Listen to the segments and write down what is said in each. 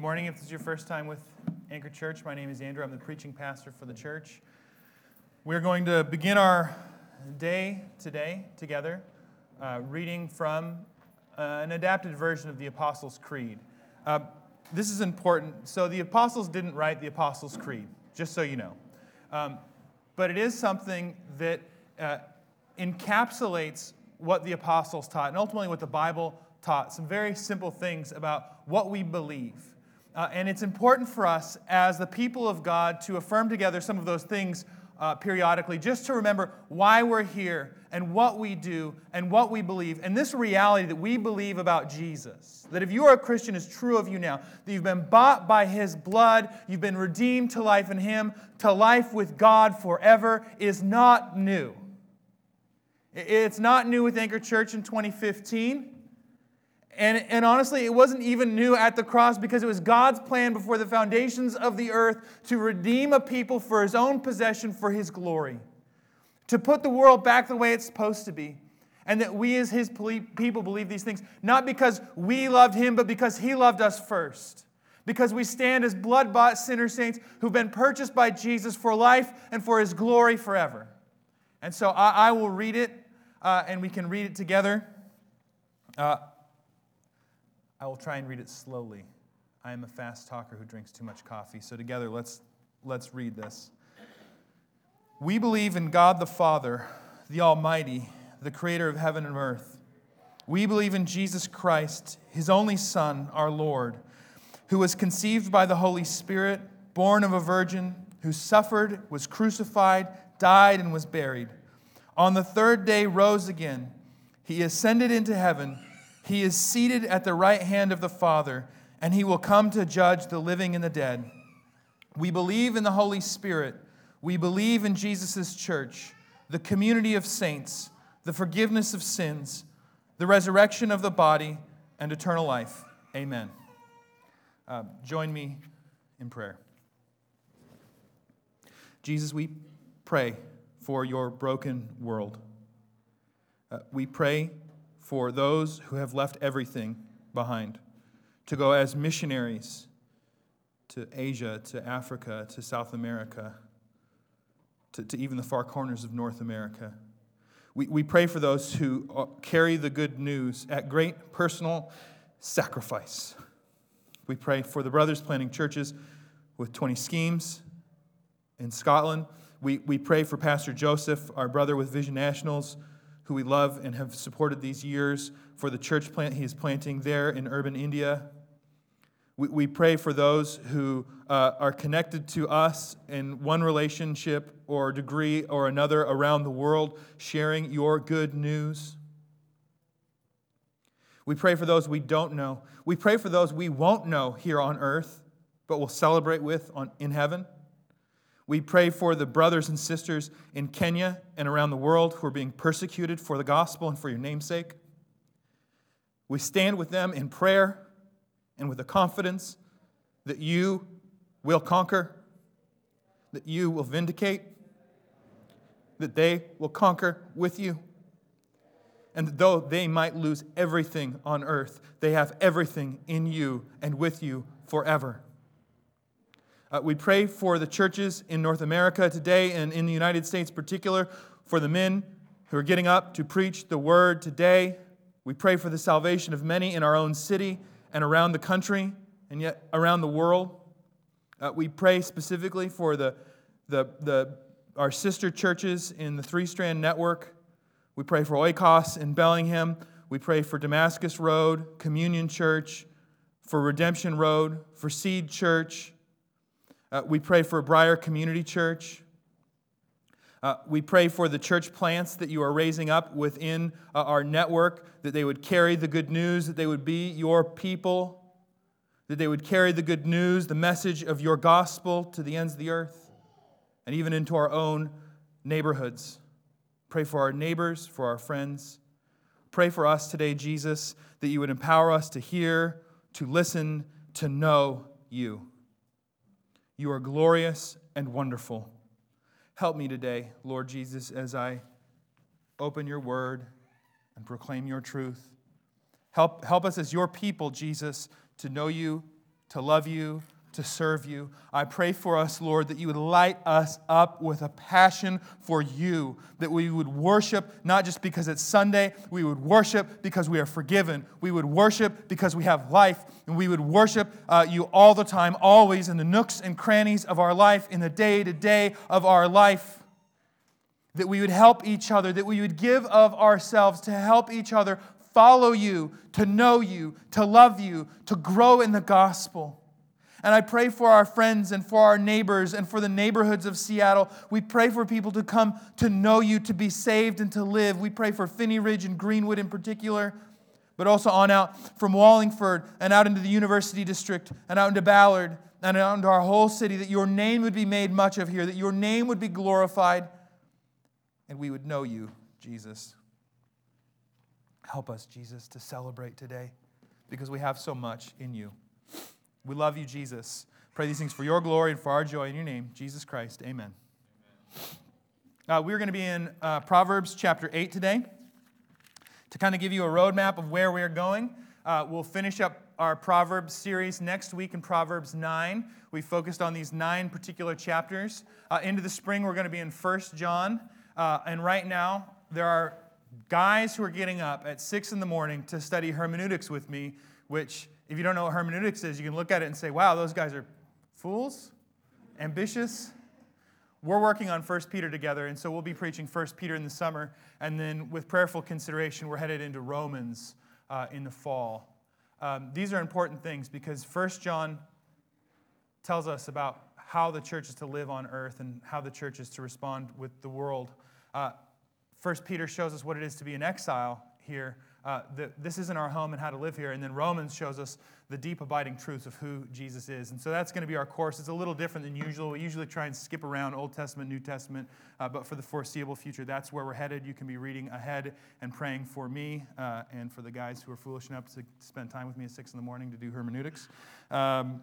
Good morning. If this is your first time with Anchor Church, my name is Andrew. I'm the preaching pastor for the church. We're going to begin our day today together uh, reading from uh, an adapted version of the Apostles' Creed. Uh, this is important. So, the Apostles didn't write the Apostles' Creed, just so you know. Um, but it is something that uh, encapsulates what the Apostles taught and ultimately what the Bible taught. Some very simple things about what we believe. Uh, and it's important for us as the people of God to affirm together some of those things uh, periodically, just to remember why we're here and what we do and what we believe. And this reality that we believe about Jesus, that if you are a Christian, is true of you now, that you've been bought by his blood, you've been redeemed to life in him, to life with God forever, is not new. It's not new with Anchor Church in 2015. And, and honestly, it wasn't even new at the cross because it was God's plan before the foundations of the earth to redeem a people for his own possession for his glory, to put the world back the way it's supposed to be. And that we as his people believe these things, not because we loved him, but because he loved us first. Because we stand as blood bought sinner saints who've been purchased by Jesus for life and for his glory forever. And so I, I will read it, uh, and we can read it together. Uh, I will try and read it slowly. I am a fast talker who drinks too much coffee. So, together, let's, let's read this. We believe in God the Father, the Almighty, the creator of heaven and earth. We believe in Jesus Christ, his only Son, our Lord, who was conceived by the Holy Spirit, born of a virgin, who suffered, was crucified, died, and was buried. On the third day, rose again. He ascended into heaven he is seated at the right hand of the Father, and he will come to judge the living and the dead. We believe in the Holy Spirit. We believe in Jesus' church, the community of saints, the forgiveness of sins, the resurrection of the body, and eternal life. Amen. Uh, join me in prayer. Jesus, we pray for your broken world. Uh, we pray for those who have left everything behind to go as missionaries to Asia, to Africa, to South America, to, to even the far corners of North America. We, we pray for those who uh, carry the good news at great personal sacrifice. We pray for the brothers planting churches with 20 schemes in Scotland. We, we pray for Pastor Joseph, our brother with Vision Nationals, who we love and have supported these years, for the church plant he is planting there in urban India. We, we pray for those who uh, are connected to us in one relationship or degree or another around the world, sharing your good news. We pray for those we don't know. We pray for those we won't know here on earth, but will celebrate with on, in heaven. We pray for the brothers and sisters in Kenya and around the world who are being persecuted for the gospel and for your namesake. We stand with them in prayer and with the confidence that you will conquer, that you will vindicate, that they will conquer with you. And that though they might lose everything on earth, they have everything in you and with you forever. Uh, we pray for the churches in North America today and in the United States, particular, for the men who are getting up to preach the word today. We pray for the salvation of many in our own city and around the country and yet around the world. Uh, we pray specifically for the, the, the, our sister churches in the Three Strand Network. We pray for Oikos in Bellingham. We pray for Damascus Road, Communion Church, for Redemption Road, for Seed Church, uh, we pray for Briar Community Church. Uh, we pray for the church plants that you are raising up within uh, our network, that they would carry the good news, that they would be your people, that they would carry the good news, the message of your gospel to the ends of the earth, and even into our own neighborhoods. Pray for our neighbors, for our friends. Pray for us today, Jesus, that you would empower us to hear, to listen, to know you. You are glorious and wonderful. Help me today, Lord Jesus, as I open your word and proclaim your truth. Help, help us as your people, Jesus, to know you, to love you, to serve you. I pray for us, Lord, that you would light us up with a passion for you, that we would worship not just because it's Sunday, we would worship because we are forgiven. We would worship because we have life, and we would worship uh, you all the time, always in the nooks and crannies of our life, in the day to day of our life. That we would help each other, that we would give of ourselves to help each other follow you, to know you, to love you, to grow in the gospel. And I pray for our friends and for our neighbors and for the neighborhoods of Seattle. We pray for people to come to know you, to be saved, and to live. We pray for Phinney Ridge and Greenwood in particular, but also on out from Wallingford and out into the University District and out into Ballard and out into our whole city, that your name would be made much of here, that your name would be glorified, and we would know you, Jesus. Help us, Jesus, to celebrate today because we have so much in you. We love you, Jesus. Pray these things for your glory and for our joy in your name, Jesus Christ. Amen. Uh, we're going to be in uh, Proverbs chapter 8 today to kind of give you a roadmap of where we're going. Uh, we'll finish up our Proverbs series next week in Proverbs 9. We focused on these nine particular chapters. Uh, into the spring, we're going to be in 1 John. Uh, and right now, there are guys who are getting up at 6 in the morning to study hermeneutics with me, which if you don't know what hermeneutics is, you can look at it and say, wow, those guys are fools, ambitious. We're working on 1 Peter together, and so we'll be preaching 1 Peter in the summer, and then with prayerful consideration, we're headed into Romans uh, in the fall. Um, these are important things because 1 John tells us about how the church is to live on earth and how the church is to respond with the world. Uh, 1 Peter shows us what it is to be an exile here uh, this isn't our home and how to live here. And then Romans shows us the deep abiding truths of who Jesus is. And so that's going to be our course. It's a little different than usual. We usually try and skip around Old Testament, New Testament, uh, but for the foreseeable future, that's where we're headed. You can be reading ahead and praying for me uh, and for the guys who are foolish enough to spend time with me at 6 in the morning to do hermeneutics. Um,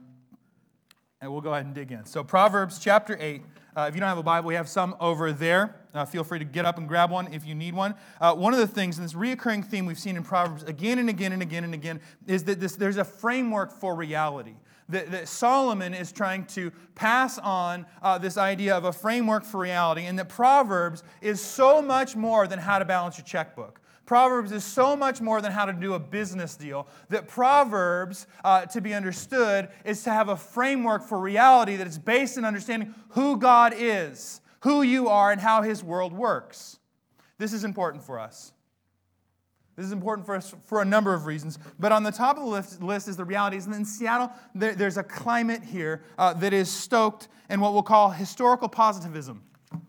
and we'll go ahead and dig in. So, Proverbs chapter 8. Uh, if you don't have a Bible, we have some over there. Uh, feel free to get up and grab one if you need one. Uh, one of the things, and this reoccurring theme we've seen in Proverbs again and again and again and again, is that this, there's a framework for reality. That, that Solomon is trying to pass on uh, this idea of a framework for reality, and that Proverbs is so much more than how to balance your checkbook. Proverbs is so much more than how to do a business deal. That Proverbs, uh, to be understood, is to have a framework for reality that is based in understanding who God is, who you are, and how His world works. This is important for us. This is important for us for a number of reasons. But on the top of the list, list is the realities. And in Seattle, there, there's a climate here uh, that is stoked in what we'll call historical positivism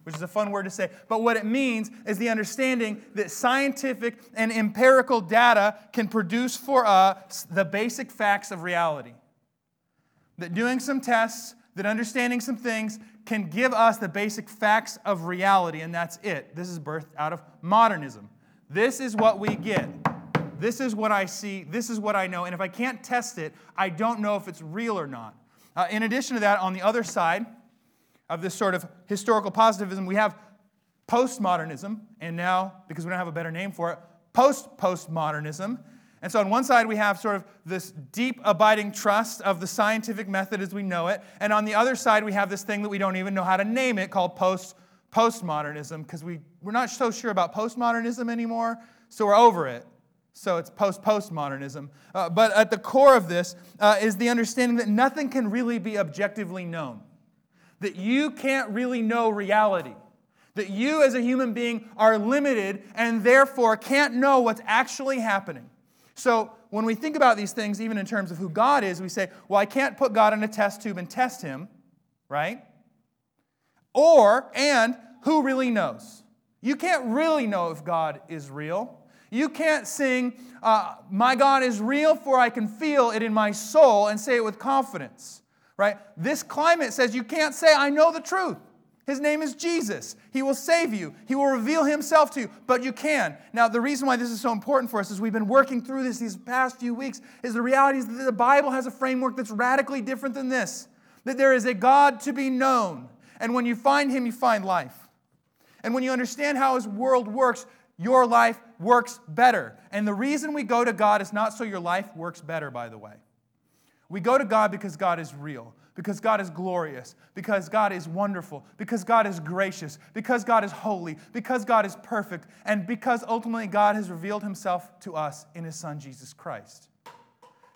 which is a fun word to say. But what it means is the understanding that scientific and empirical data can produce for us the basic facts of reality. That doing some tests, that understanding some things can give us the basic facts of reality, and that's it. This is birthed out of modernism. This is what we get. This is what I see. This is what I know. And if I can't test it, I don't know if it's real or not. Uh, in addition to that, on the other side, of this sort of historical positivism, we have postmodernism, and now, because we don't have a better name for it, post postmodernism. And so, on one side, we have sort of this deep, abiding trust of the scientific method as we know it. And on the other side, we have this thing that we don't even know how to name it called post postmodernism, because we, we're not so sure about postmodernism anymore, so we're over it. So it's post postmodernism. Uh, but at the core of this uh, is the understanding that nothing can really be objectively known that you can't really know reality. That you, as a human being, are limited and therefore can't know what's actually happening. So, when we think about these things, even in terms of who God is, we say, well, I can't put God in a test tube and test him, right? Or, and who really knows? You can't really know if God is real. You can't sing, uh, My God is real, for I can feel it in my soul, and say it with confidence right? This climate says you can't say, I know the truth. His name is Jesus. He will save you. He will reveal himself to you, but you can. Now, the reason why this is so important for us is we've been working through this these past few weeks is the reality is that the Bible has a framework that's radically different than this. That there is a God to be known, and when you find him, you find life. And when you understand how his world works, your life works better. And the reason we go to God is not so your life works better, by the way. We go to God because God is real, because God is glorious, because God is wonderful, because God is gracious, because God is holy, because God is perfect, and because ultimately God has revealed himself to us in his Son, Jesus Christ.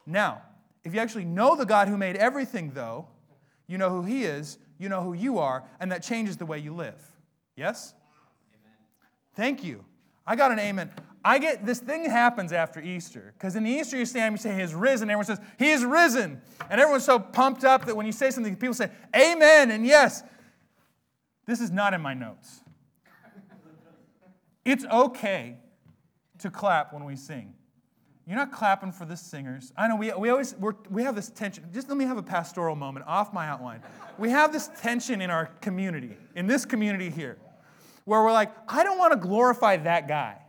Now, if you actually know the God who made everything, though, you know who he is, you know who you are, and that changes the way you live. Yes? Amen. Thank you. I got an amen. I get this thing happens after Easter. Because in Easter, you stand you say, He is risen. Everyone says, He is risen. And everyone's so pumped up that when you say something, people say, Amen and yes. This is not in my notes. It's okay to clap when we sing. You're not clapping for the singers. I know we, we always we have this tension. Just let me have a pastoral moment off my outline. We have this tension in our community, in this community here, where we're like, I don't want to glorify that guy.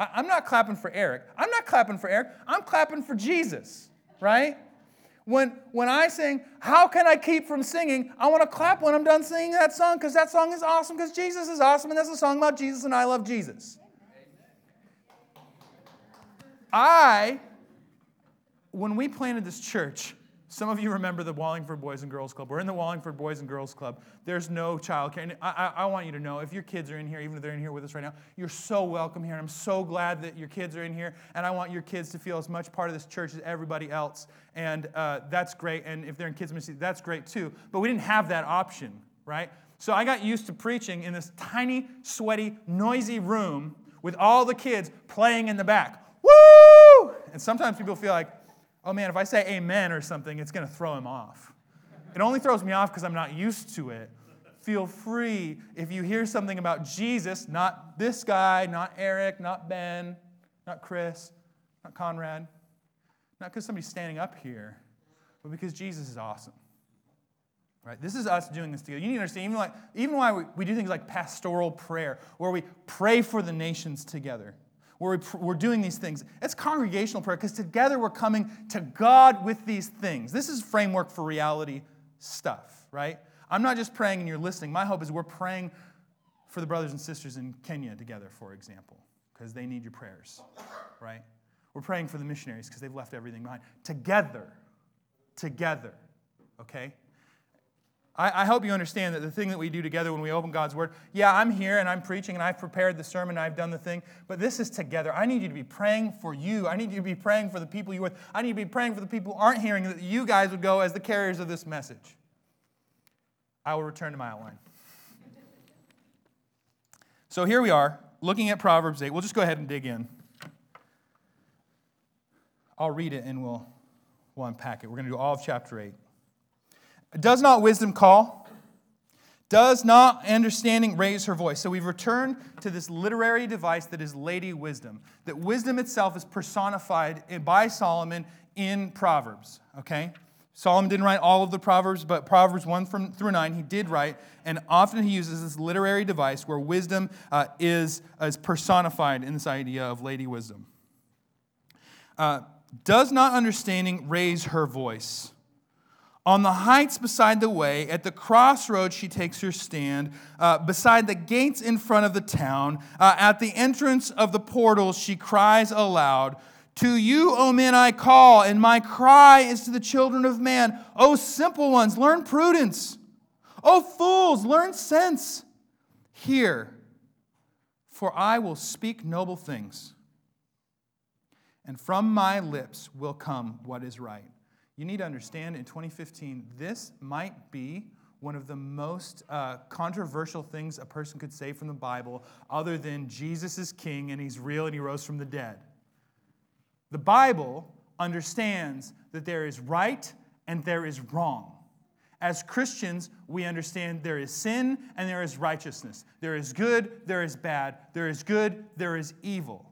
I, I'm not clapping for Eric. I'm not clapping for Eric. I'm clapping for Jesus, right? When, when I sing, how can I keep from singing? I want to clap when I'm done singing that song because that song is awesome because Jesus is awesome and that's a song about Jesus and I love Jesus. I, when we planted this church, some of you remember the Wallingford Boys and Girls Club. We're in the Wallingford Boys and Girls Club. There's no child care. I, I, I, want you to know if your kids are in here, even if they're in here with us right now, you're so welcome here. And I'm so glad that your kids are in here. And I want your kids to feel as much part of this church as everybody else. And uh, that's great. And if they're in kids' ministry, that's great too. But we didn't have that option, right? So I got used to preaching in this tiny, sweaty, noisy room with all the kids playing in the back. Woo! And sometimes people feel like, oh man, if I say amen or something, it's going to throw him off. It only throws me off because I'm not used to it. Feel free if you hear something about Jesus, not this guy, not Eric, not Ben, not Chris, not Conrad, not because somebody's standing up here, but because Jesus is awesome. Right? This is us doing this together. You need to understand, even, like, even why we, we do things like pastoral prayer, where we pray for the nations together where we're doing these things. It's congregational prayer because together we're coming to God with these things. This is framework for reality stuff, right? I'm not just praying and you're listening. My hope is we're praying for the brothers and sisters in Kenya together, for example, because they need your prayers, right? We're praying for the missionaries because they've left everything behind. Together, together, okay? I, I, hope you understand that the thing that we do together when we open God's Word, yeah, I'm here and I'm preaching and I've prepared the sermon and I've done the thing, but this is together. I need you to be praying for you. I need you to be praying for the people you're with. I need you to be praying for the people who aren't hearing that you guys would go as the carriers of this message. I will return to my outline. So here we are, looking at Proverbs 8. We'll just go ahead and dig in. I'll read it and we'll, we'll unpack it. We're going to do all of chapter 8. Does not wisdom call? Does not understanding raise her voice? So we've returned to this literary device that is Lady Wisdom. That wisdom itself is personified by Solomon in Proverbs, okay? Solomon didn't write all of the Proverbs, but Proverbs 1 from, through 9 he did write, and often he uses this literary device where wisdom uh, is, is personified in this idea of Lady Wisdom. Uh, does not understanding raise her voice? On the heights beside the way, at the crossroads, she takes her stand. Uh, beside the gates in front of the town, uh, at the entrance of the portals, she cries aloud To you, O men, I call, and my cry is to the children of man. O simple ones, learn prudence. O fools, learn sense. Hear, for I will speak noble things, and from my lips will come what is right. You need to understand in 2015, this might be one of the most uh, controversial things a person could say from the Bible, other than Jesus is king and he's real and he rose from the dead. The Bible understands that there is right and there is wrong. As Christians, we understand there is sin and there is righteousness. There is good, there is bad. There is good, there is evil.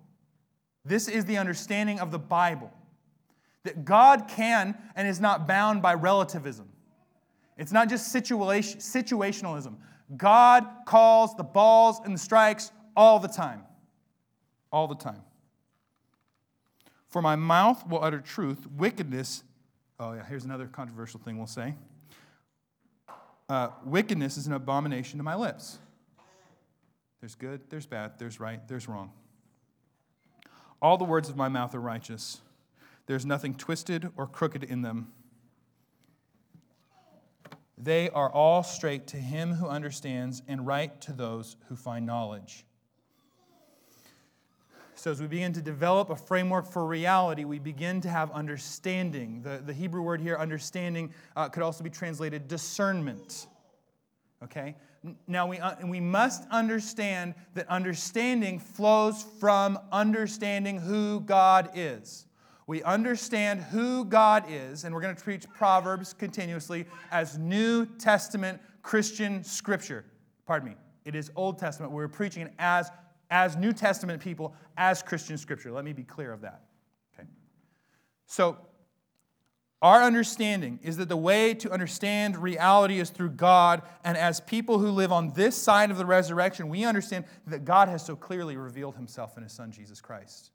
This is the understanding of the Bible that God can and is not bound by relativism. It's not just situation, situationalism. God calls the balls and the strikes all the time. All the time. For my mouth will utter truth, wickedness. Oh, yeah, here's another controversial thing we'll say. Uh, wickedness is an abomination to my lips. There's good, there's bad, there's right, there's wrong. All the words of my mouth are righteous. There's nothing twisted or crooked in them. they are all straight to him who understands and right to those who find knowledge. So, as we begin to develop a framework for reality, we begin to have understanding. The, the Hebrew word here, understanding, uh, could also be translated discernment. Okay? Now, we, uh, we must understand that understanding flows from understanding who God is. We understand who God is, and we're going to preach Proverbs continuously as New Testament Christian scripture. Pardon me, it is Old Testament. We're preaching as, as New Testament people, as Christian scripture. Let me be clear of that. Okay. So, our understanding is that the way to understand reality is through God, and as people who live on this side of the resurrection, we understand that God has so clearly revealed himself in his Son, Jesus Christ.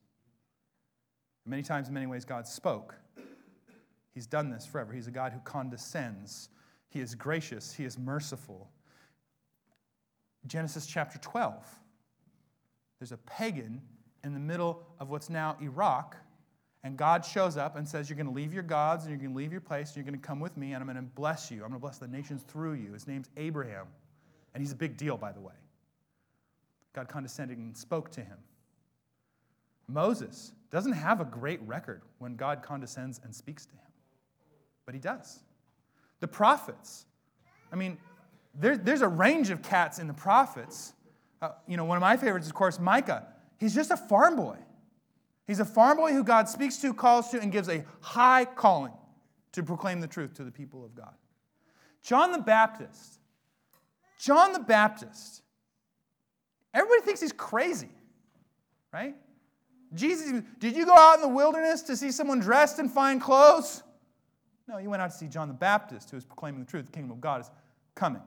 Many times, in many ways, God spoke. He's done this forever. He's a God who condescends, He is gracious, He is merciful. Genesis chapter 12. There's a pagan in the middle of what's now Iraq, and God shows up and says, You're going to leave your gods and you're going to leave your place and you're going to come with me and I'm going to bless you. I'm going to bless the nations through you. His name's Abraham. And he's a big deal, by the way. God condescended and spoke to him. Moses doesn't have a great record when God condescends and speaks to him, but he does. The prophets, I mean, there, there's a range of cats in the prophets. Uh, you know, one of my favorites is, of course, Micah. He's just a farm boy. He's a farm boy who God speaks to, calls to, and gives a high calling to proclaim the truth to the people of God. John the Baptist. John the Baptist. Everybody thinks he's crazy, right? Jesus, did you go out in the wilderness to see someone dressed in fine clothes? No, you went out to see John the Baptist, who was proclaiming the truth. The kingdom of God is coming.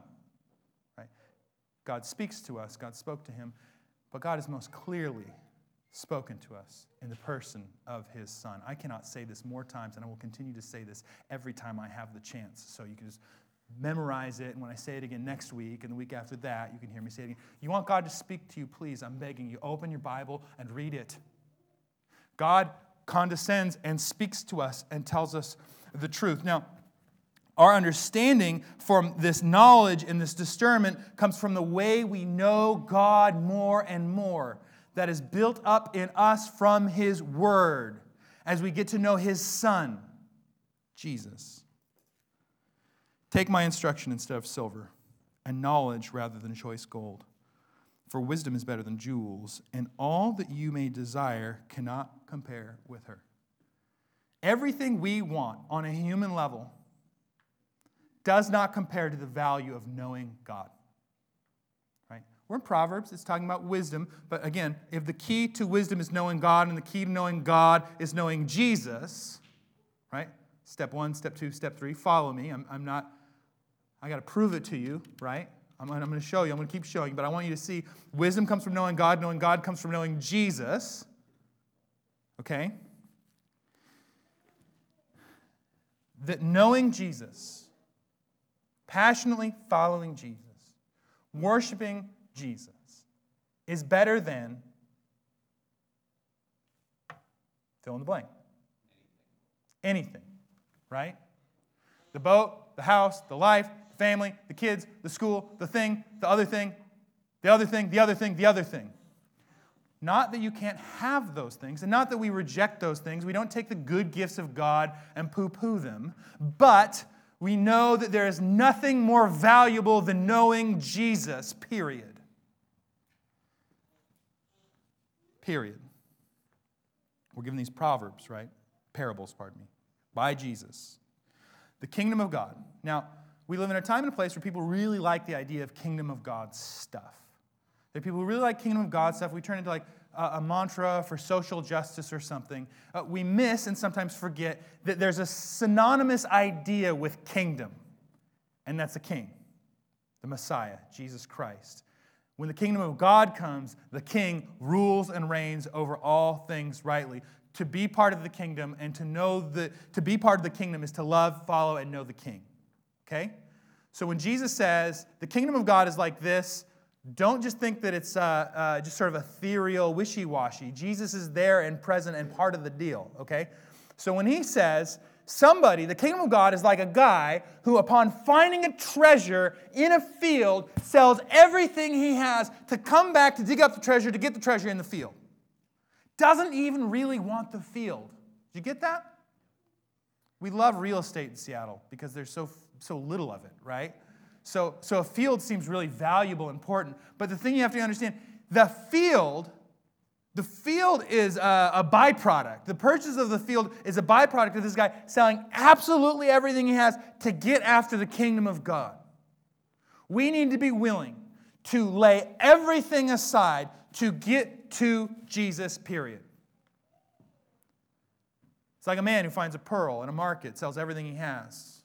Right? God speaks to us, God spoke to him, but God has most clearly spoken to us in the person of his son. I cannot say this more times, and I will continue to say this every time I have the chance. So you can just memorize it, and when I say it again next week and the week after that, you can hear me say it again. You want God to speak to you, please, I'm begging you, open your Bible and read it. God condescends and speaks to us and tells us the truth. Now, our understanding from this knowledge and this discernment comes from the way we know God more and more. That is built up in us from His Word as we get to know His Son, Jesus. Take my instruction instead of silver, and knowledge rather than choice gold for wisdom is better than jewels, and all that you may desire cannot compare with her. Everything we want on a human level does not compare to the value of knowing God. Right? We're in Proverbs, it's talking about wisdom, but again, if the key to wisdom is knowing God and the key to knowing God is knowing Jesus, right? Step one, step two, step three, follow me. I'm, I'm not, I got to prove it to you, right? I'm, I'm going to show you. I'm going to keep showing you, but I want you to see wisdom comes from knowing God, knowing God comes from knowing Jesus. Okay? That knowing Jesus, passionately following Jesus, worshiping Jesus, is better than fill in the blank. Anything, right? The boat, the house, the life, family, the kids, the school, the thing, the other thing, the other thing, the other thing, the other thing. Not that you can't have those things, and not that we reject those things. We don't take the good gifts of God and poo poo them, but we know that there is nothing more valuable than knowing Jesus, period. Period. We're given these proverbs, right? Parables, pardon me, by Jesus. The kingdom of God. Now, we live in a time and a place where people really like the idea of kingdom of God stuff. Are people really like kingdom of God stuff. We turn it into like a, a mantra for social justice or something. Uh, we miss and sometimes forget that there's a synonymous idea with kingdom, and that's a king, the Messiah, Jesus Christ. When the kingdom of God comes, the king rules and reigns over all things rightly. To be part of the kingdom and to know that to be part of the kingdom is to love, follow, and know the king. Okay? So when Jesus says the kingdom of God is like this, don't just think that it's uh, uh, just sort of ethereal, wishy washy. Jesus is there and present and part of the deal, okay? So when he says somebody, the kingdom of God is like a guy who, upon finding a treasure in a field, sells everything he has to come back to dig up the treasure to get the treasure in the field. Doesn't even really want the field. Did you get that? We love real estate in Seattle because there's so, so little of it, right? So, so a field seems really valuable, important. But the thing you have to understand the field the field is a, a, byproduct. The purchase of the field is a byproduct of this guy selling absolutely everything he has to get after the kingdom of God. We need to be willing to lay everything aside to get to Jesus, period. It's like a man who finds a pearl in a market, sells everything he has.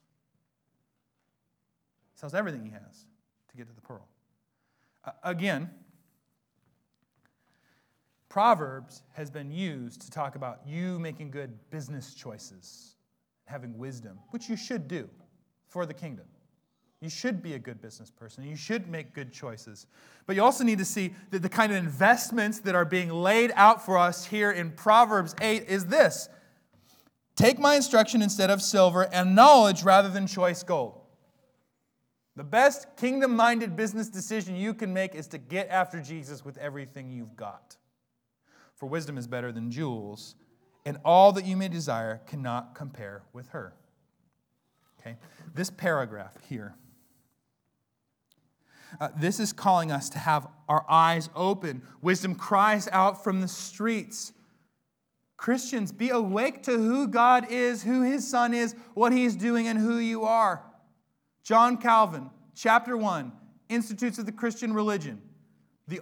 Sells everything he has to get to the pearl. Uh, again, Proverbs has been used to talk about you making good business choices, having wisdom, which you should do for the kingdom. You should be a good business person. You should make good choices. But you also need to see that the kind of investments that are being laid out for us here in Proverbs 8 is this Take my instruction instead of silver, and knowledge rather than choice gold. The best kingdom minded business decision you can make is to get after Jesus with everything you've got for wisdom is better than jewels, and all that you may desire cannot compare with her. Okay? This paragraph here. Uh, this is calling us to have our eyes open. Wisdom cries out from the streets. Christians, be awake to who God is, who His Son is, what He's doing, and who you are. John Calvin, chapter 1, Institutes of the Christian Religion. The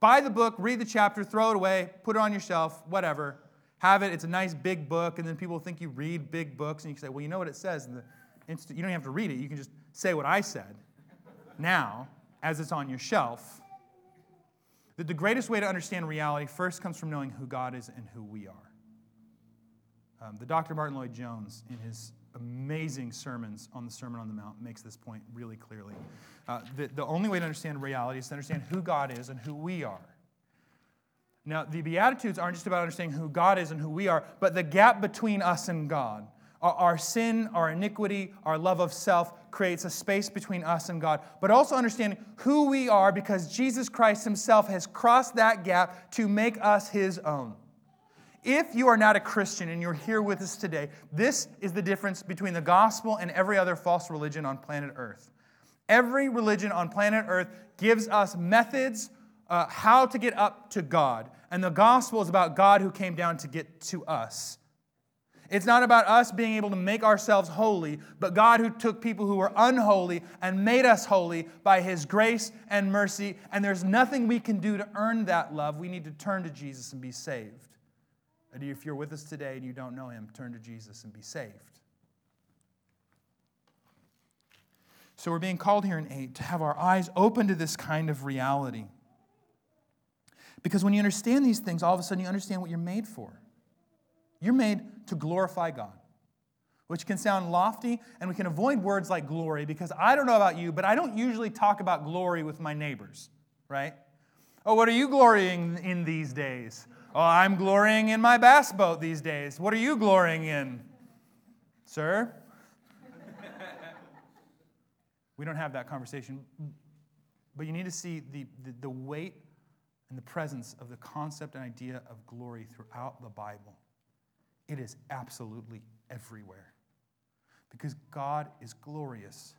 Buy the book, read the chapter, throw it away, put it on your shelf, whatever. Have it. It's a nice big book, and then people think you read big books, and you can say, well, you know what it says. In the you don't have to read it. You can just say what I said now as it's on your shelf. That the greatest way to understand reality first comes from knowing who God is and who we are. Um, the Dr. Martyn Lloyd-Jones, in his amazing sermons on the Sermon on the Mount makes this point really clearly. Uh, the, the only way to understand reality is to understand who God is and who we are. Now, the Beatitudes aren't just about understanding who God is and who we are, but the gap between us and God. Our, our sin, our iniquity, our love of self creates a space between us and God, but also understanding who we are because Jesus Christ Himself has crossed that gap to make us His own. If you are not a Christian and you're here with us today, this is the difference between the gospel and every other false religion on planet Earth. Every religion on planet Earth gives us methods uh, how to get up to God. And the gospel is about God who came down to get to us. It's not about us being able to make ourselves holy, but God who took people who were unholy and made us holy by his grace and mercy. And there's nothing we can do to earn that love. We need to turn to Jesus and be saved. And if you're with us today and you don't know him, turn to Jesus and be saved. So we're being called here in 8 to have our eyes open to this kind of reality. Because when you understand these things, all of a sudden you understand what you're made for. You're made to glorify God, which can sound lofty, and we can avoid words like glory because I don't know about you, but I don't usually talk about glory with my neighbors, right? Oh, what are you glorying in these days? Oh, I'm glorying in my bass boat these days. What are you glorying in, sir? we don't have that conversation. But you need to see the, the, the, weight and the presence of the concept and idea of glory throughout the Bible. It is absolutely everywhere. Because God is glorious.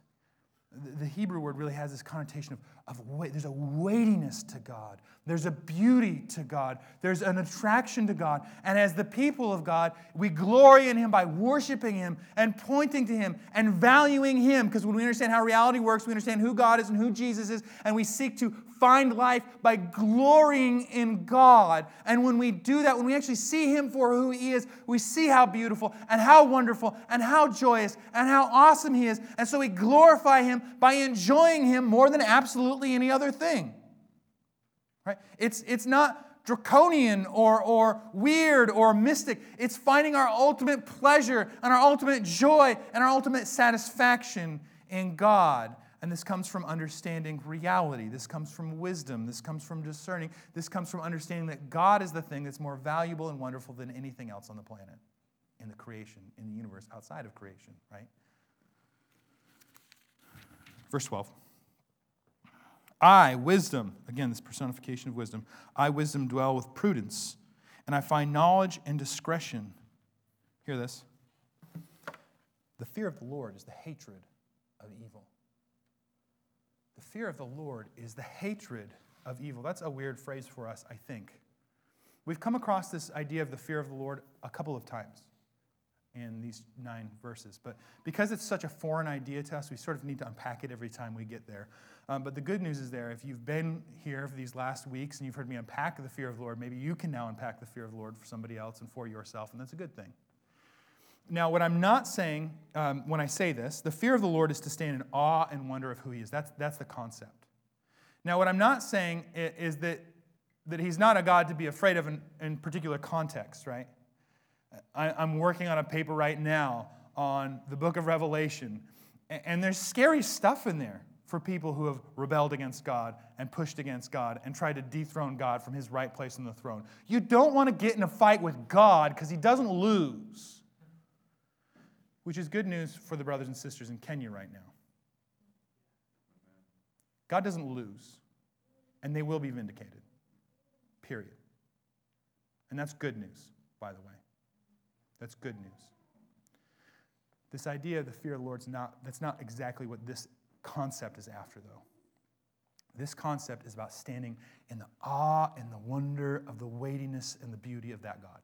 The Hebrew word really has this connotation of, of. There's a weightiness to God. There's a beauty to God. There's an attraction to God. And as the people of God, we glory in Him by worshiping Him and pointing to Him and valuing Him. Because when we understand how reality works, we understand who God is and who Jesus is, and we seek to find life by glorying in God. And when we do that, when we actually see Him for who He is, we see how beautiful and how wonderful and how joyous and how awesome He is. And so we glorify Him by enjoying Him more than absolutely any other thing. Right? It's, it's not draconian or, or weird or mystic. It's finding our ultimate pleasure and our ultimate joy and our ultimate satisfaction in God. And this comes from understanding reality. This comes from wisdom. This comes from discerning. This comes from understanding that God is the thing that's more valuable and wonderful than anything else on the planet in the creation, in the universe, outside of creation, right? Verse 12. I, wisdom, again, this personification of wisdom, I, wisdom, dwell with prudence, and I find knowledge and discretion. Hear this. The fear of the Lord is the hatred of evil. The fear of the Lord is the hatred of evil. That's a weird phrase for us, I think. We've come across this idea of the fear of the Lord a couple of times in these nine verses. But because it's such a foreign idea to us, we sort of need to unpack it every time we get there. Um, but the good news is there, if you've been here for these last weeks and you've heard me unpack the fear of the Lord, maybe you can now unpack the fear of the Lord for somebody else and for yourself, and that's a good thing. Now, what I'm not saying um, when I say this, the fear of the Lord is to stand in awe and wonder of who He is. That's, that's the concept. Now, what I'm not saying is that, that He's not a God to be afraid of in, in particular context, right? I, I'm working on a paper right now on the book of Revelation, and there's scary stuff in there for people who have rebelled against God and pushed against God and tried to dethrone God from his right place on the throne. You don't want to get in a fight with God because he doesn't lose, which is good news for the brothers and sisters in Kenya right now. God doesn't lose, and they will be vindicated. Period. And that's good news, by the way. That's good news. This idea of the fear of the Lord's not, that's not exactly what this concept is after, though. This concept is about standing in the awe and the wonder of the weightiness and the beauty of that God.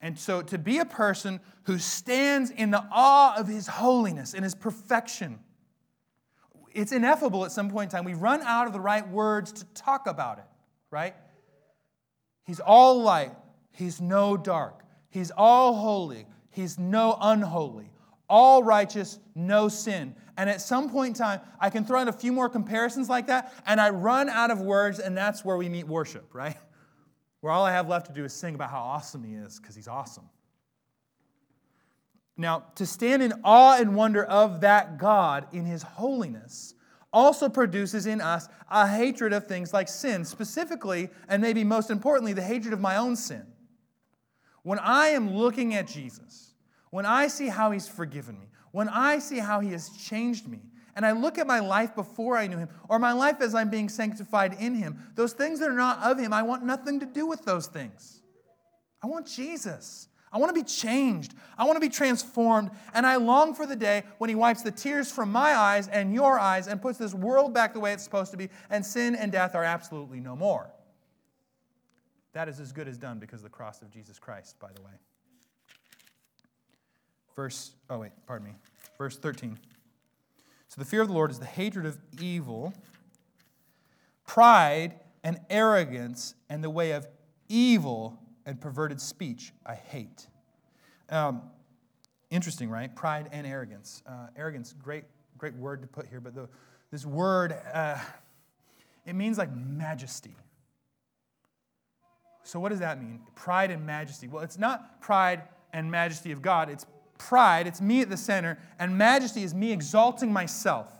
And so to be a person who stands in the awe of his holiness and his perfection, it's ineffable at some point in time. We run out of the right words to talk about it, right? He's all light, he's no dark. He's all holy, he's no unholy all righteous, no sin. And at some point in time, I can throw in a few more comparisons like that, and I run out of words, and that's where we meet worship, right? Where all I have left to do is sing about how awesome he is, because he's awesome. Now, to stand in awe and wonder of that God in his holiness also produces in us a hatred of things like sin, specifically, and maybe most importantly, the hatred of my own sin. When I am looking at Jesus, when I see how He's forgiven me, when I see how He has changed me, and I look at my life before I knew Him, or my life as I'm being sanctified in Him, those things that are not of Him, I want nothing to do with those things. I want Jesus. I want to be changed. I want to be transformed. And I long for the day when He wipes the tears from my eyes and your eyes and puts this world back the way it's supposed to be, and sin and death are absolutely no more. That is as good as done because of the cross of Jesus Christ, by the way. Verse, oh wait, pardon me. Verse 13. So the fear of the Lord is the hatred of evil, pride and arrogance, and the way of evil and perverted speech I hate. Um, interesting, right? Pride and arrogance. Uh, arrogance, great, great word to put here, but the, this word, uh, it means like majesty. So, what does that mean? Pride and majesty. Well, it's not pride and majesty of God, it's pride, it's me at the center, and majesty is me exalting myself,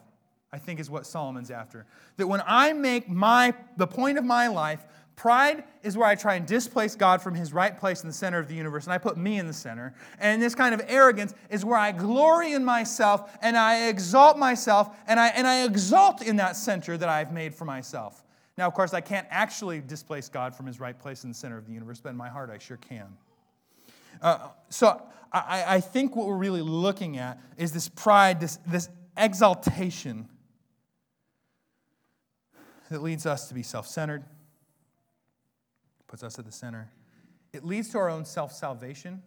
I think is what Solomon's after. That when I make my the point of my life, pride is where I try and displace God from his right place in the center of the universe, and I put me in the center. And this kind of arrogance is where I glory in myself and I exalt myself, and I, and I exalt in that center that I've made for myself. Now, of course, I can't actually displace God from his right place in the center of the universe, but in my heart I sure can. Uh, so I, I think what we're really looking at is this pride, this, this exaltation that leads us to be self centered, puts us at the center. It leads to our own self salvation.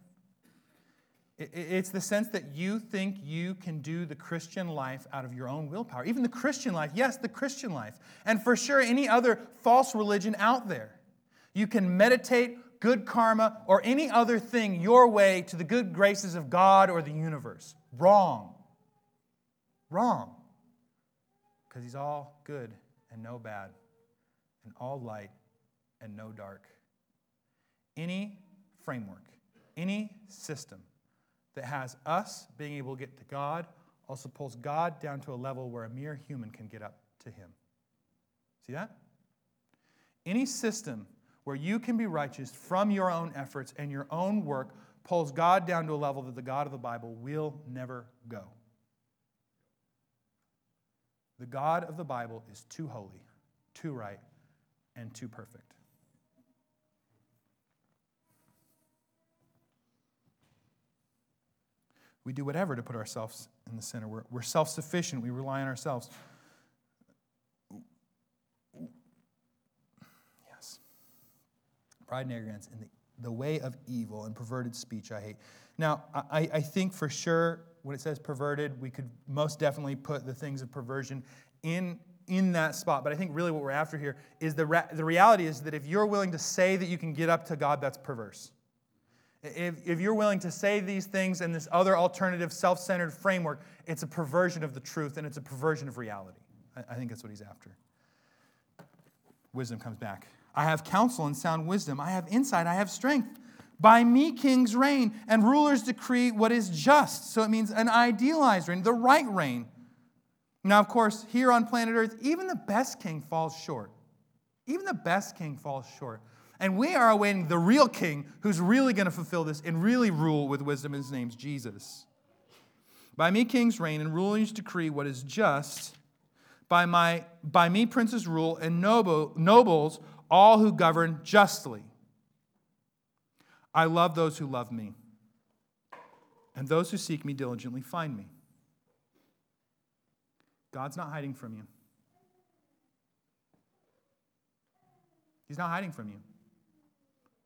It's the sense that you think you can do the Christian life out of your own willpower. Even the Christian life, yes, the Christian life. And for sure, any other false religion out there. You can meditate good karma, or any other thing your way to the good graces of God or the universe. Wrong. Wrong. Because He's all good and no bad, and all light and no dark. Any framework, any system that has us being able to get to God also pulls God down to a level where a mere human can get up to Him. See that? Any system where you can be righteous from your own efforts and your own work pulls God down to a level that the God of the Bible will never go. The God of the Bible is too holy, too right, and too perfect. We do whatever to put ourselves in the center. We're, we're self sufficient, we rely on ourselves. Yes. Pride and arrogance in the, the way of evil and perverted speech I hate. Now, I, I think for sure when it says perverted, we could most definitely put the things of perversion in, in that spot. But I think really what we're after here is the, the reality is that if you're willing to say that you can get up to God, that's perverse. If, if you're willing to say these things in this other alternative, self centered framework, it's a perversion of the truth and it's a perversion of reality. I, I think that's what he's after. Wisdom comes back. I have counsel and sound wisdom. I have insight. I have strength. By me, kings reign, and rulers decree what is just. So it means an idealized reign, the right reign. Now, of course, here on planet Earth, even the best king falls short. Even the best king falls short. And we are awaiting the real king who's really going to fulfill this and really rule with wisdom. His name's Jesus. By me, kings reign, and rulers decree what is just. By, my, by me, princes rule, and noble, nobles, all who govern justly. I love those who love me, and those who seek me diligently find me. God's not hiding from you. He's not hiding from you.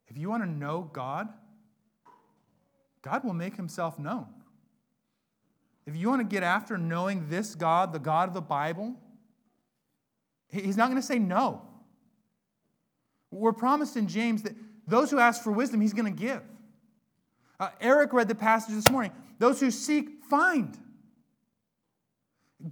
If you want to know God, God will make himself known. If you want to get after knowing this God, the God of the Bible, he's not going to say no. We're promised in James that those who ask for wisdom, he's going to give. Uh, Eric read the passage this morning. Those who seek, find.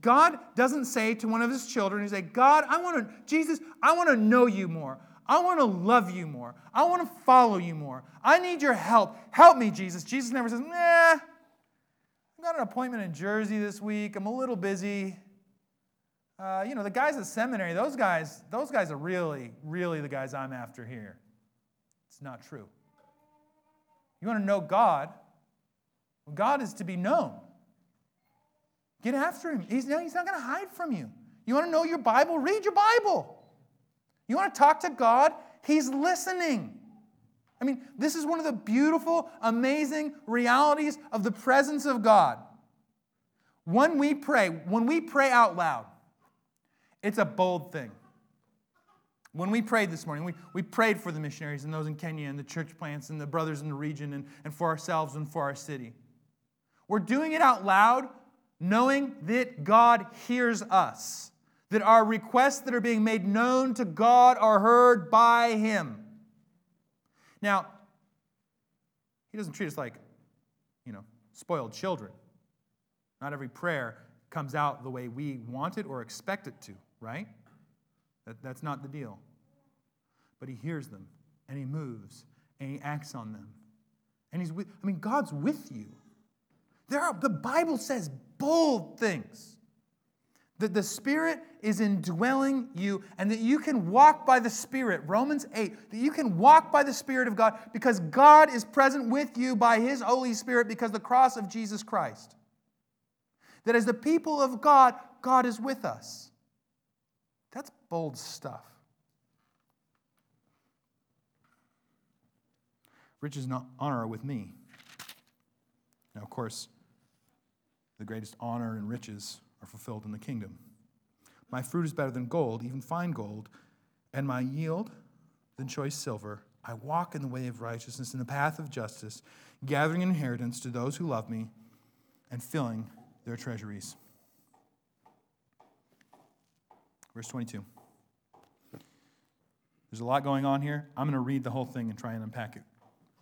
God doesn't say to one of his children, He say, God, I want to, Jesus, I want to know you more. I want to love you more. I want to follow you more. I need your help. Help me, Jesus. Jesus never says, nah, I've got an appointment in Jersey this week. I'm a little busy. Uh, you know, the guys at seminary, those guys, those guys are really, really the guys I'm after here. It's not true. You want to know God? Well, God is to be known. Get after him. He's, he's not going to hide from you. You want to know your Bible? Read your Bible. You want to talk to God? He's listening. I mean, this is one of the beautiful, amazing realities of the presence of God. When we pray, when we pray out loud, it's a bold thing. When we prayed this morning, we, we prayed for the missionaries and those in Kenya and the church plants and the brothers in the region and, and for ourselves and for our city. We're doing it out loud, knowing that God hears us that our requests that are being made known to God are heard by Him. Now, He doesn't treat us like, you know, spoiled children. Not every prayer comes out the way we want it or expect it to, right? That, that's not the deal. But He hears them, and He moves, and He acts on them. And He's with, I mean, God's with you. There are, the Bible says bold things that the Spirit is indwelling you and that you can walk by the Spirit. Romans 8, that you can walk by the Spirit of God because God is present with you by His Holy Spirit because the cross of Jesus Christ. That as the people of God, God is with us. That's bold stuff. Riches and honor are with me. Now, of course, the greatest honor and riches are fulfilled in the kingdom. My fruit is better than gold, even fine gold, and my yield than choice silver. I walk in the way of righteousness, in the path of justice, gathering inheritance to those who love me and filling their treasuries. Verse 22. There's a lot going on here. I'm going to read the whole thing and try and unpack it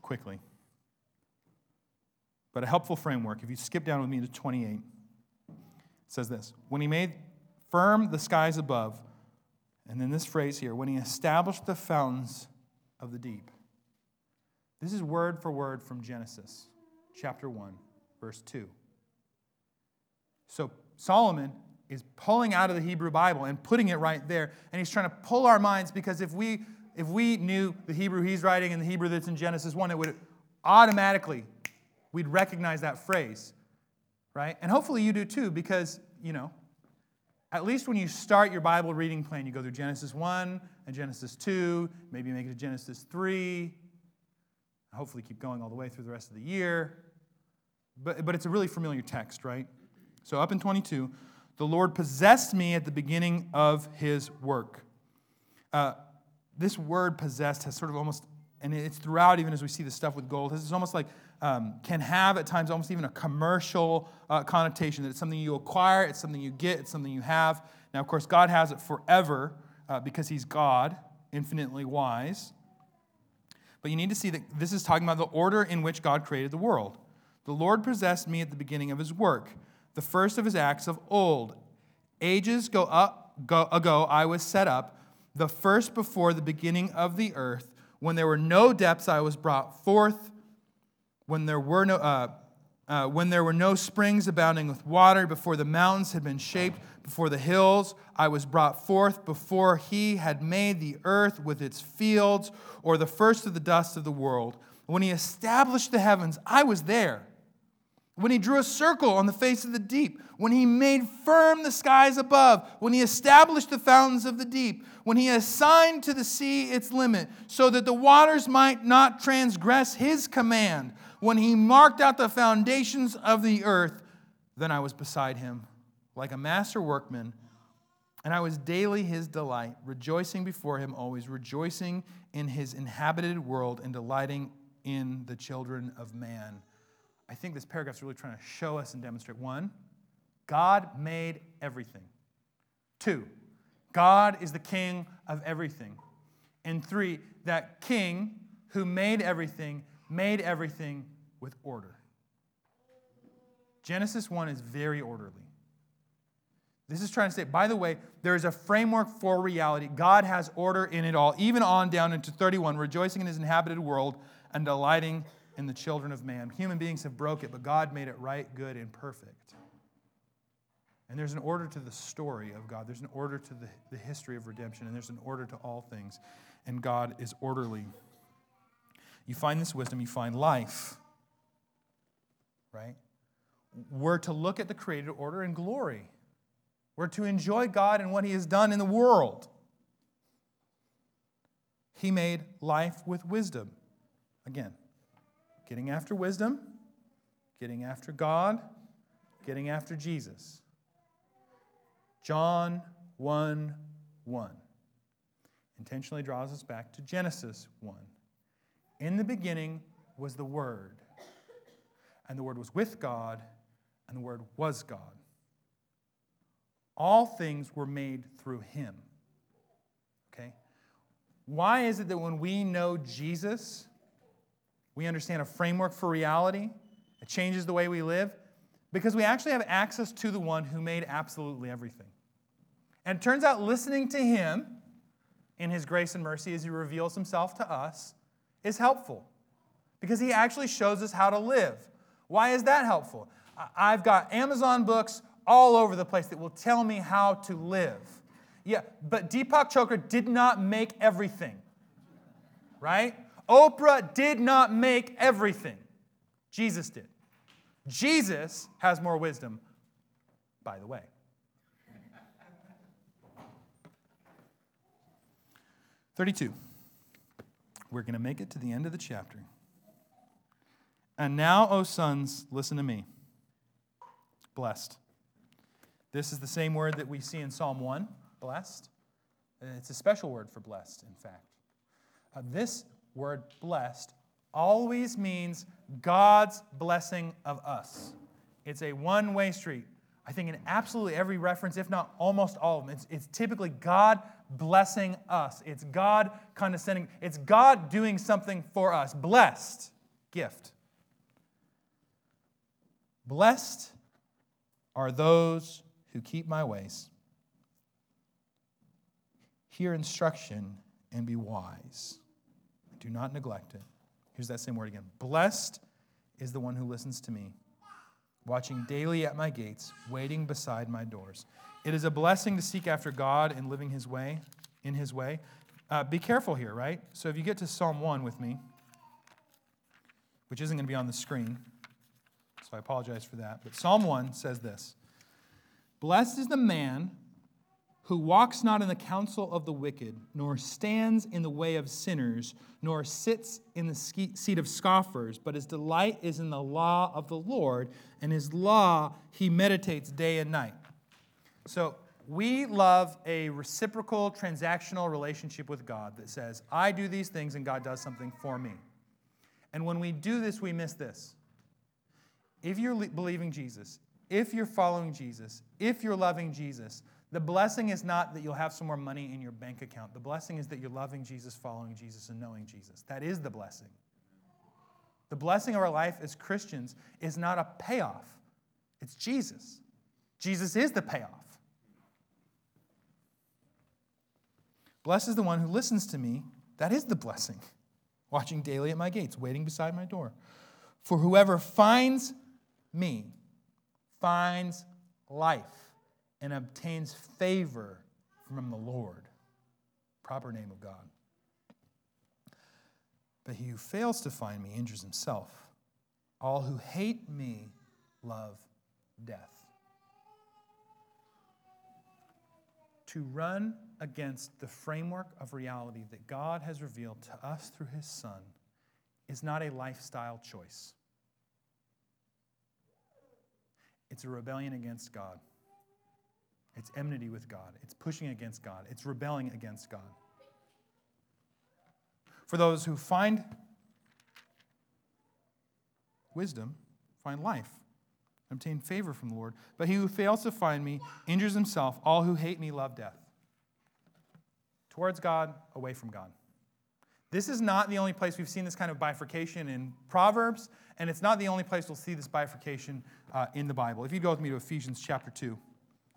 quickly. But a helpful framework, if you skip down with me to 28 says this When he made firm the skies above, and then this phrase here, when he established the fountains of the deep. This is word for word from Genesis chapter 1, verse 2. So Solomon is pulling out of the Hebrew Bible and putting it right there, and he's trying to pull our minds because if we if we knew the Hebrew he's writing and the Hebrew that's in Genesis 1, it would automatically we'd recognize that phrase, right? And hopefully you do too, because, you know, at least when you start your Bible reading plan, you go through Genesis 1 and Genesis 2, maybe make it to Genesis 3. Hopefully, keep going all the way through the rest of the year. But, but it's a really familiar text, right? So, up in 22, the Lord possessed me at the beginning of his work. Uh, this word possessed has sort of almost, and it's throughout even as we see the stuff with gold, it's almost like um, can have at times almost even a commercial uh, connotation that it's something you acquire, it's something you get, it's something you have. Now, of course, God has it forever uh, because He's God, infinitely wise. But you need to see that this is talking about the order in which God created the world. The Lord possessed me at the beginning of His work, the first of His acts of old. Ages go up, go, ago, I was set up, the first before the beginning of the earth. When there were no depths, I was brought forth when there were no, uh, uh, when there were no springs abounding with water, before the mountains had been shaped, before the hills, I was brought forth, before he had made the earth with its fields, or the first of the dust of the world. When he established the heavens, I was there. When he drew a circle on the face of the deep, when he made firm the skies above, when he established the fountains of the deep, when he assigned to the sea its limit, so that the waters might not transgress his command when he marked out the foundations of the earth, then I was beside him like a master workman, and I was daily his delight, rejoicing before him always, rejoicing in his inhabited world and delighting in the children of man. I think this paragraph is really trying to show us and demonstrate one, God made everything. Two, God is the king of everything. And three, that king who made everything made everything with order. Genesis 1 is very orderly. This is trying to say, by the way, there is a framework for reality. God has order in it all, even on down into 31, rejoicing in his inhabited world and delighting in the children of man. Human beings have broke it, but God made it right, good, and perfect. And there's an order to the story of God. There's an order to the, the history of redemption, and there's an order to all things. And God is orderly. You find this wisdom, you find life right? We're to look at the created order in glory. We're to enjoy God and what He has done in the world. He made life with wisdom. Again, getting after wisdom, getting after God, getting after Jesus. John 1 1 intentionally draws us back to Genesis 1. In the beginning was the Word, and the Word was with God, and the Word was God. All things were made through Him. Okay? Why is it that when we know Jesus, we understand a framework for reality? It changes the way we live? Because we actually have access to the one who made absolutely everything. And it turns out listening to Him in His grace and mercy as He reveals Himself to us is helpful because He actually shows us how to live. Why is that helpful? I've got Amazon books all over the place that will tell me how to live. Yeah, but Deepak Chopra did not make everything, right? Oprah did not make everything. Jesus did. Jesus has more wisdom, by the way. Thirty-two. We're going to make it to the end of the chapter. And now, O sons, listen to me. Blessed. This is the same word that we see in Psalm 1, blessed. It's a special word for blessed, in fact. Uh, this word, blessed, always means God's blessing of us. It's a one way street. I think in absolutely every reference, if not almost all of them, it's, it's typically God blessing us. It's God condescending. It's God doing something for us. Blessed gift. Blessed are those who keep my ways. Hear instruction and be wise. Do not neglect it. Here's that same word again. Blessed is the one who listens to me, watching daily at my gates, waiting beside my doors. It is a blessing to seek after God and living his way, in his way. Uh, be careful here, right? So if you get to Psalm 1 with me, which isn't going to be on the screen, I apologize for that. But Psalm 1 says this Blessed is the man who walks not in the counsel of the wicked, nor stands in the way of sinners, nor sits in the seat of scoffers, but his delight is in the law of the Lord, and his law he meditates day and night. So we love a reciprocal transactional relationship with God that says, I do these things and God does something for me. And when we do this, we miss this. If you're believing Jesus, if you're following Jesus, if you're loving Jesus, the blessing is not that you'll have some more money in your bank account. The blessing is that you're loving Jesus, following Jesus, and knowing Jesus. That is the blessing. The blessing of our life as Christians is not a payoff, it's Jesus. Jesus is the payoff. Blessed is the one who listens to me. That is the blessing. Watching daily at my gates, waiting beside my door. For whoever finds me finds life and obtains favor from the Lord. Proper name of God. But he who fails to find me injures himself. All who hate me love death. To run against the framework of reality that God has revealed to us through his Son is not a lifestyle choice. It's a rebellion against God. It's enmity with God. It's pushing against God. It's rebelling against God. For those who find wisdom, find life, obtain favor from the Lord. But he who fails to find me injures himself. All who hate me love death. Towards God, away from God. This is not the only place we've seen this kind of bifurcation in Proverbs, and it's not the only place we'll see this bifurcation uh, in the Bible. If you go with me to Ephesians chapter 2.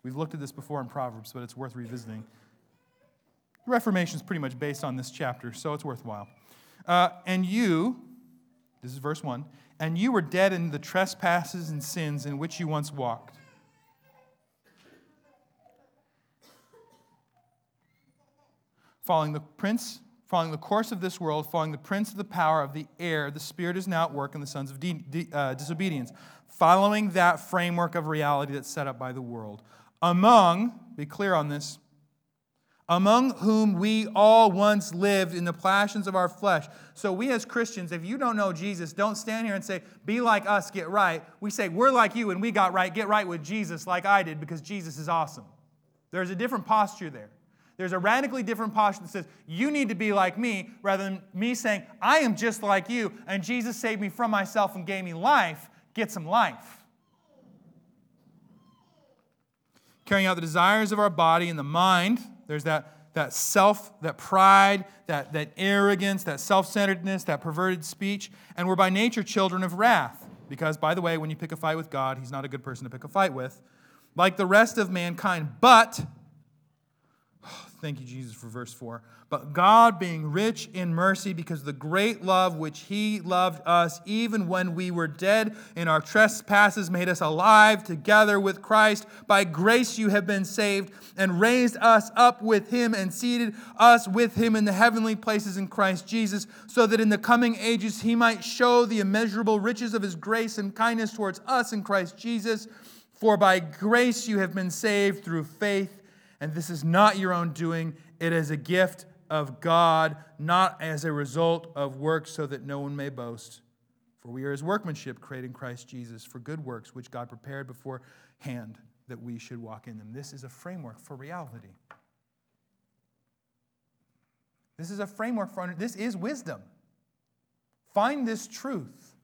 We've looked at this before in Proverbs, but it's worth revisiting. The Reformation is pretty much based on this chapter, so it's worthwhile. Uh, and you, this is verse 1, and you were dead in the trespasses and sins in which you once walked. Following the prince, following the course of this world, following the prince of the power of the air, the spirit is now at work in the sons of de- de- uh, disobedience, following that framework of reality that's set up by the world among, be clear on this, among whom we all once lived in the passions of our flesh. So, we as Christians, if you don't know Jesus, don't stand here and say, be like us, get right. We say, we're like you and we got right, get right with Jesus like I did because Jesus is awesome. There's a different posture there. There's a radically different posture that says, you need to be like me, rather than me saying, I am just like you, and Jesus saved me from myself and gave me life, get some life. carrying out the desires of our body and the mind. There's that, that self, that pride, that, that arrogance, that self centeredness, that perverted speech. And we're by nature children of wrath. Because, by the way, when you pick a fight with God, He's not a good person to pick a fight with, like the rest of mankind. But, thank you, Jesus, for verse 4. But God, being rich in mercy, because the great love which He loved us, even when we were dead in our trespasses, made us alive together with Christ. By grace you have been saved, and raised us up with Him, and seated us with Him in the heavenly places in Christ Jesus, so that in the coming ages He might show the immeasurable riches of His grace and kindness towards us in Christ Jesus. For by grace you have been saved through faith, and this is not your own doing, it is a gift of God, not as a result of works, so that no one may boast. For we are his workmanship, created in Christ Jesus, for good works, which God prepared beforehand that we should walk in them. This is a framework for reality. This is a framework for, this is wisdom. Find this truth.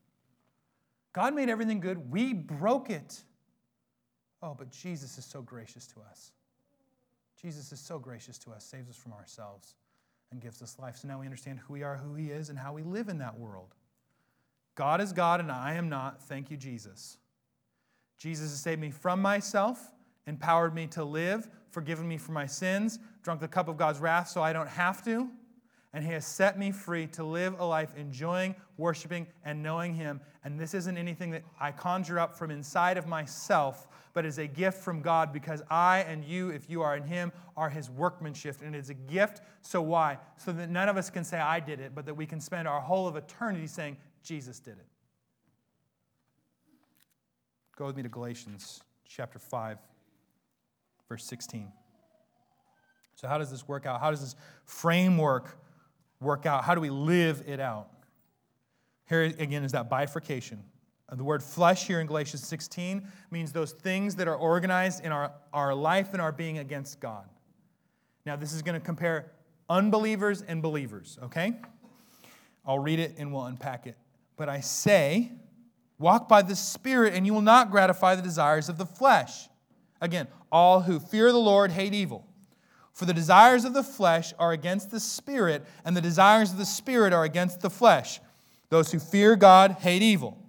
God made everything good, we broke it. Oh, but Jesus is so gracious to us. Jesus is so gracious to us, saves us from ourselves and gives us life. So now we understand who we are, who He is, and how we live in that world. God is God and I am not. Thank you, Jesus. Jesus has saved me from myself, empowered me to live, forgiven me for my sins, drunk the cup of God's wrath so I don't have to, and He has set me free to live a life enjoying, worshiping, and knowing Him. And this isn't anything that I conjure up from inside of myself, but is a gift from God because I and you, if you are in Him, are His workmanship. And it's a gift. So why? So that none of us can say, I did it, but that we can spend our whole of eternity saying, Jesus did it. Go with me to Galatians chapter 5, verse 16. So, how does this work out? How does this framework work out? How do we live it out? Here again is that bifurcation. The word flesh here in Galatians 16 means those things that are organized in our, our life and our being against God. Now, this is going to compare unbelievers and believers, okay? I'll read it and we'll unpack it. But I say, walk by the Spirit, and you will not gratify the desires of the flesh. Again, all who fear the Lord hate evil. For the desires of the flesh are against the Spirit, and the desires of the Spirit are against the flesh. Those who fear God hate evil.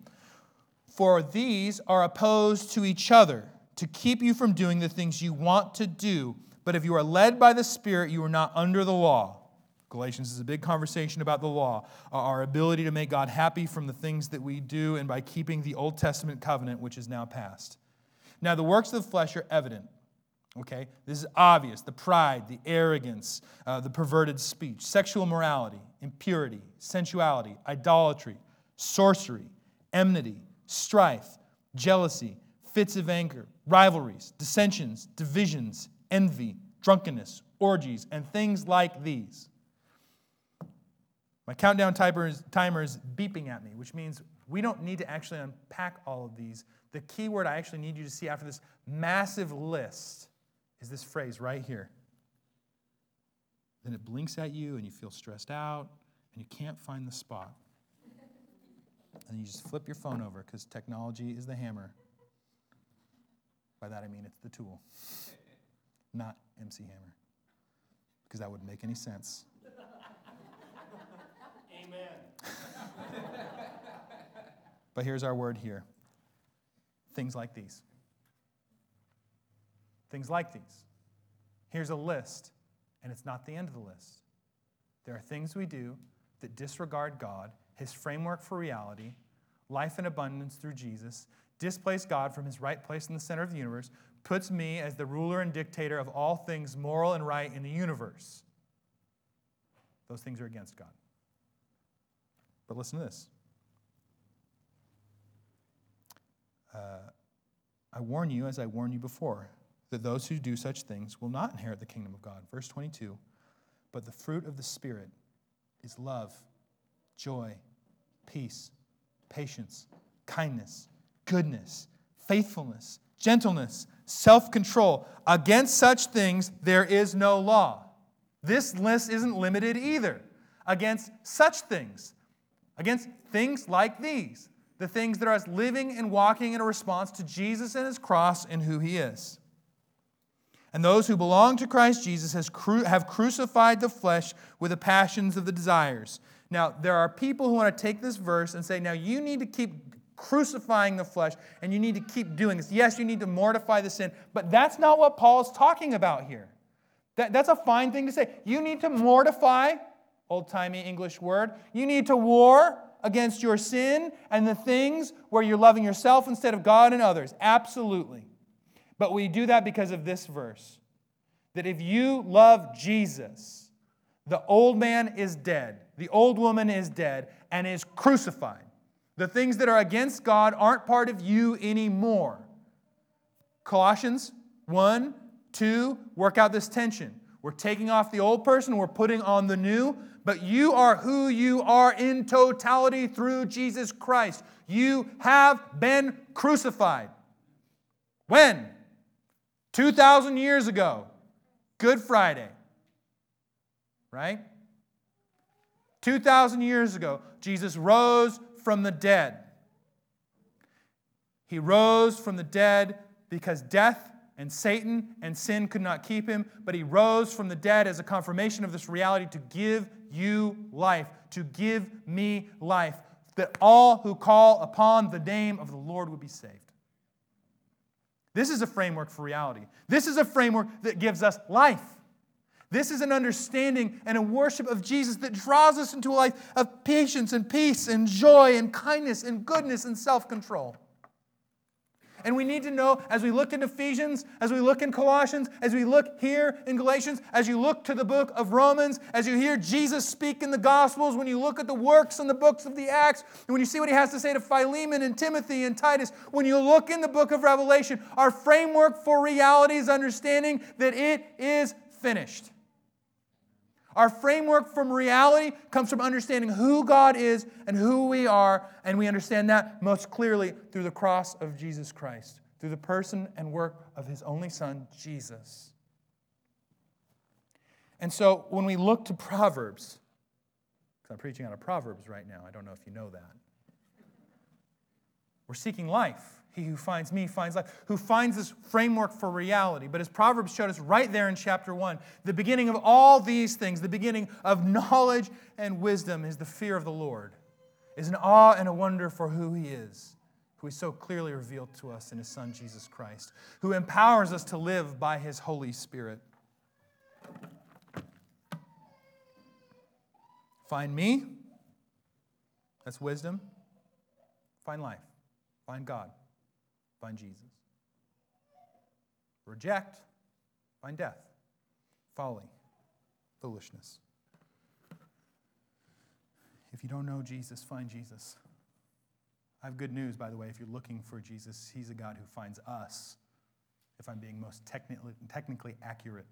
For these are opposed to each other to keep you from doing the things you want to do. But if you are led by the Spirit, you are not under the law. Galatians is a big conversation about the law, our ability to make God happy from the things that we do and by keeping the Old Testament covenant, which is now past. Now, the works of the flesh are evident Okay? This is obvious the pride, the arrogance, uh, the perverted speech, sexual morality, impurity, sensuality, idolatry, sorcery, enmity, strife, jealousy, fits of anger, rivalries, dissensions, divisions, envy, drunkenness, orgies, and things like these. My countdown timer is, timer is beeping at me, which means we don't need to actually unpack all of these. The key word I actually need you to see after this massive list is this phrase right here. Then it blinks at you and you feel stressed out and you can't find the spot. And you just flip your phone over because technology is the hammer. By that I mean it's the tool, not MC Hammer, because that wouldn't make any sense. Amen. but here's our word here things like these. Things like these. Here's a list, and it's not the end of the list. There are things we do that disregard God, His framework for reality, life in abundance through Jesus, displace God from His right place in the center of the universe, puts me as the ruler and dictator of all things moral and right in the universe. Those things are against God. But listen to this. Uh, I warn you, as I warned you before, that those who do such things will not inherit the kingdom of God. Verse 22 But the fruit of the Spirit is love, joy, peace, patience, kindness, goodness, faithfulness, gentleness, self control. Against such things there is no law. This list isn't limited either. Against such things, against things like these, the things that are us living and walking in a response to Jesus and his cross and who he is. And those who belong to Christ Jesus have crucified the flesh with the passions of the desires. Now, there are people who want to take this verse and say, now you need to keep crucifying the flesh and you need to keep doing this. Yes, you need to mortify the sin, but that's not what Paul's talking about here. That, that's a fine thing to say. You need to mortify, old timey English word, you need to war against your sin and the things where you're loving yourself instead of God and others. Absolutely. But we do that because of this verse that if you love Jesus, the old man is dead, the old woman is dead, and is crucified. The things that are against God aren't part of you anymore. Colossians 1, 2, work out this tension. We're taking off the old person, we're putting on the new, but you are who you are in totality through Jesus Christ. You have been crucified. When? 2,000 years ago, Good Friday, right? 2,000 years ago, Jesus rose from the dead. He rose from the dead because death and Satan and sin could not keep him, but he rose from the dead as a confirmation of this reality to give you life, to give me life, that all who call upon the name of the Lord would be saved. This is a framework for reality. This is a framework that gives us life. This is an understanding and a worship of Jesus that draws us into a life of patience and peace and joy and kindness and goodness and self control. And we need to know as we look in Ephesians, as we look in Colossians, as we look here in Galatians, as you look to the book of Romans, as you hear Jesus speak in the Gospels, when you look at the works and the books of the Acts, and when you see what he has to say to Philemon and Timothy and Titus, when you look in the book of Revelation, our framework for reality is understanding that it is finished. Our framework from reality comes from understanding who God is and who we are, and we understand that most clearly through the cross of Jesus Christ, through the person and work of his only Son, Jesus. And so when we look to Proverbs, because I'm preaching out of Proverbs right now, I don't know if you know that, we're seeking life. He who finds me finds life, who finds this framework for reality. But as Proverbs showed us right there in chapter 1, the beginning of all these things, the beginning of knowledge and wisdom is the fear of the Lord, is an awe and a wonder for who he is, who is so clearly revealed to us in his Son, Jesus Christ, who empowers us to live by his Holy Spirit. Find me, that's wisdom. Find life, find God. Find Jesus. Reject, find death, folly, foolishness. If you don't know Jesus, find Jesus. I have good news, by the way, if you're looking for Jesus, He's a God who finds us, if I'm being most technically, technically accurate.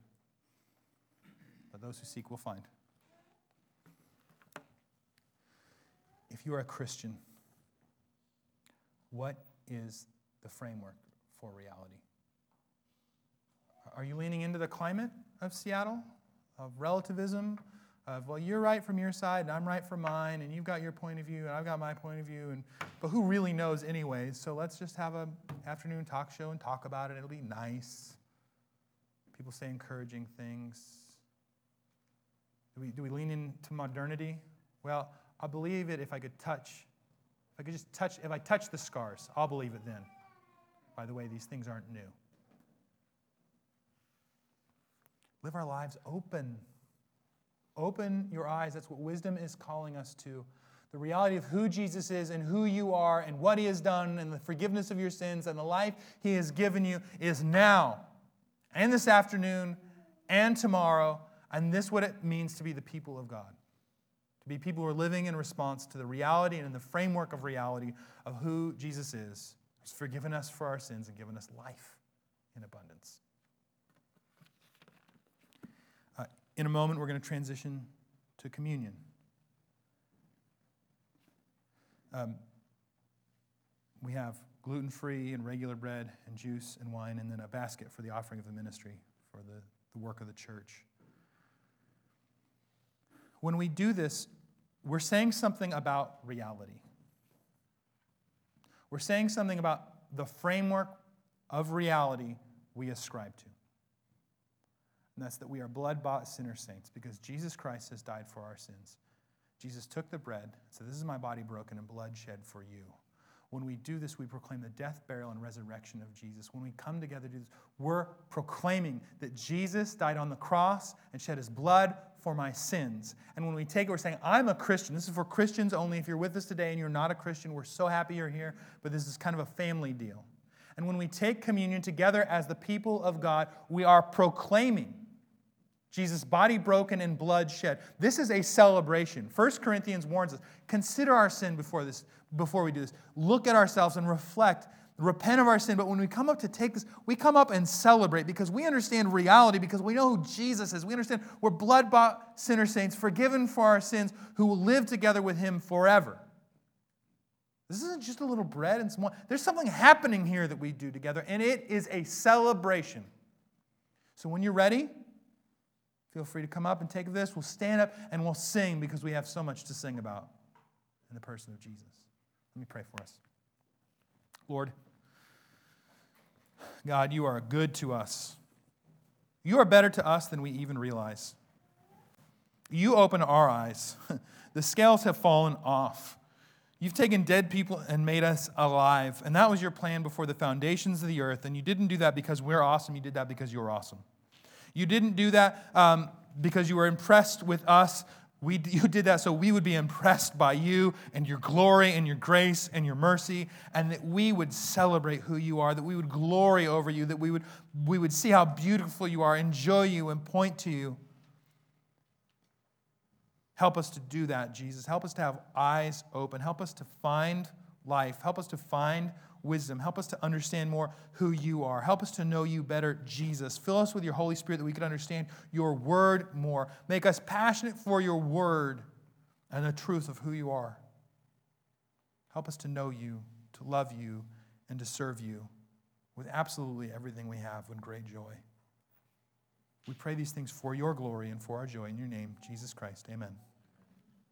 But those who seek will find. If you are a Christian, what is the framework for reality. Are you leaning into the climate of Seattle, of relativism, of, well, you're right from your side, and I'm right from mine, and you've got your point of view, and I've got my point of view, and, but who really knows, anyways? So let's just have an afternoon talk show and talk about it. It'll be nice. People say encouraging things. Do we, do we lean into modernity? Well, I'll believe it if I could touch. If I could just touch, if I touch the scars, I'll believe it then. By the way, these things aren't new. Live our lives open. Open your eyes. That's what wisdom is calling us to. The reality of who Jesus is and who you are and what he has done and the forgiveness of your sins and the life he has given you is now and this afternoon and tomorrow. And this is what it means to be the people of God. To be people who are living in response to the reality and in the framework of reality of who Jesus is He's forgiven us for our sins and given us life in abundance. Uh, in a moment, we're going to transition to communion. Um, we have gluten free and regular bread and juice and wine, and then a basket for the offering of the ministry for the, the work of the church. When we do this, we're saying something about reality. We're saying something about the framework of reality we ascribe to. And that's that we are blood bought sinner saints because Jesus Christ has died for our sins. Jesus took the bread, and said, This is my body broken and blood shed for you. When we do this, we proclaim the death, burial, and resurrection of Jesus. When we come together to do this, we're proclaiming that Jesus died on the cross and shed his blood for my sins. And when we take it, we're saying, I'm a Christian. This is for Christians only. If you're with us today and you're not a Christian, we're so happy you're here, but this is kind of a family deal. And when we take communion together as the people of God, we are proclaiming Jesus' body broken and blood shed. This is a celebration. 1 Corinthians warns us consider our sin before, this, before we do this. Look at ourselves and reflect repent of our sin. But when we come up to take this, we come up and celebrate because we understand reality, because we know who Jesus is. We understand we're blood bought sinner saints, forgiven for our sins, who will live together with Him forever. This isn't just a little bread and some wine. There's something happening here that we do together, and it is a celebration. So when you're ready, feel free to come up and take this. We'll stand up and we'll sing because we have so much to sing about in the person of Jesus. Let me pray for us. Lord, God, you are good to us. You are better to us than we even realize. You open our eyes. the scales have fallen off. You've taken dead people and made us alive. And that was your plan before the foundations of the earth. And you didn't do that because we're awesome. You did that because you're awesome. You didn't do that um, because you were impressed with us We, you did that so we would be impressed by you and your glory and your grace and your mercy, and that we would celebrate who you are, that we would glory over you, that we would, we would see how beautiful you are, enjoy you, and point to you. Help us to do that, Jesus. Help us to have eyes open. Help us to find life. Help us to find wisdom. Help us to understand more who you are. Help us to know you better, Jesus. Fill us with your Holy Spirit that we can understand your word more. Make us passionate for your word and the truth of who you are. Help us to know you, to love you, and to serve you with absolutely everything we have with great joy. We pray these things for your glory and for our joy. In your name, Jesus Christ. Amen.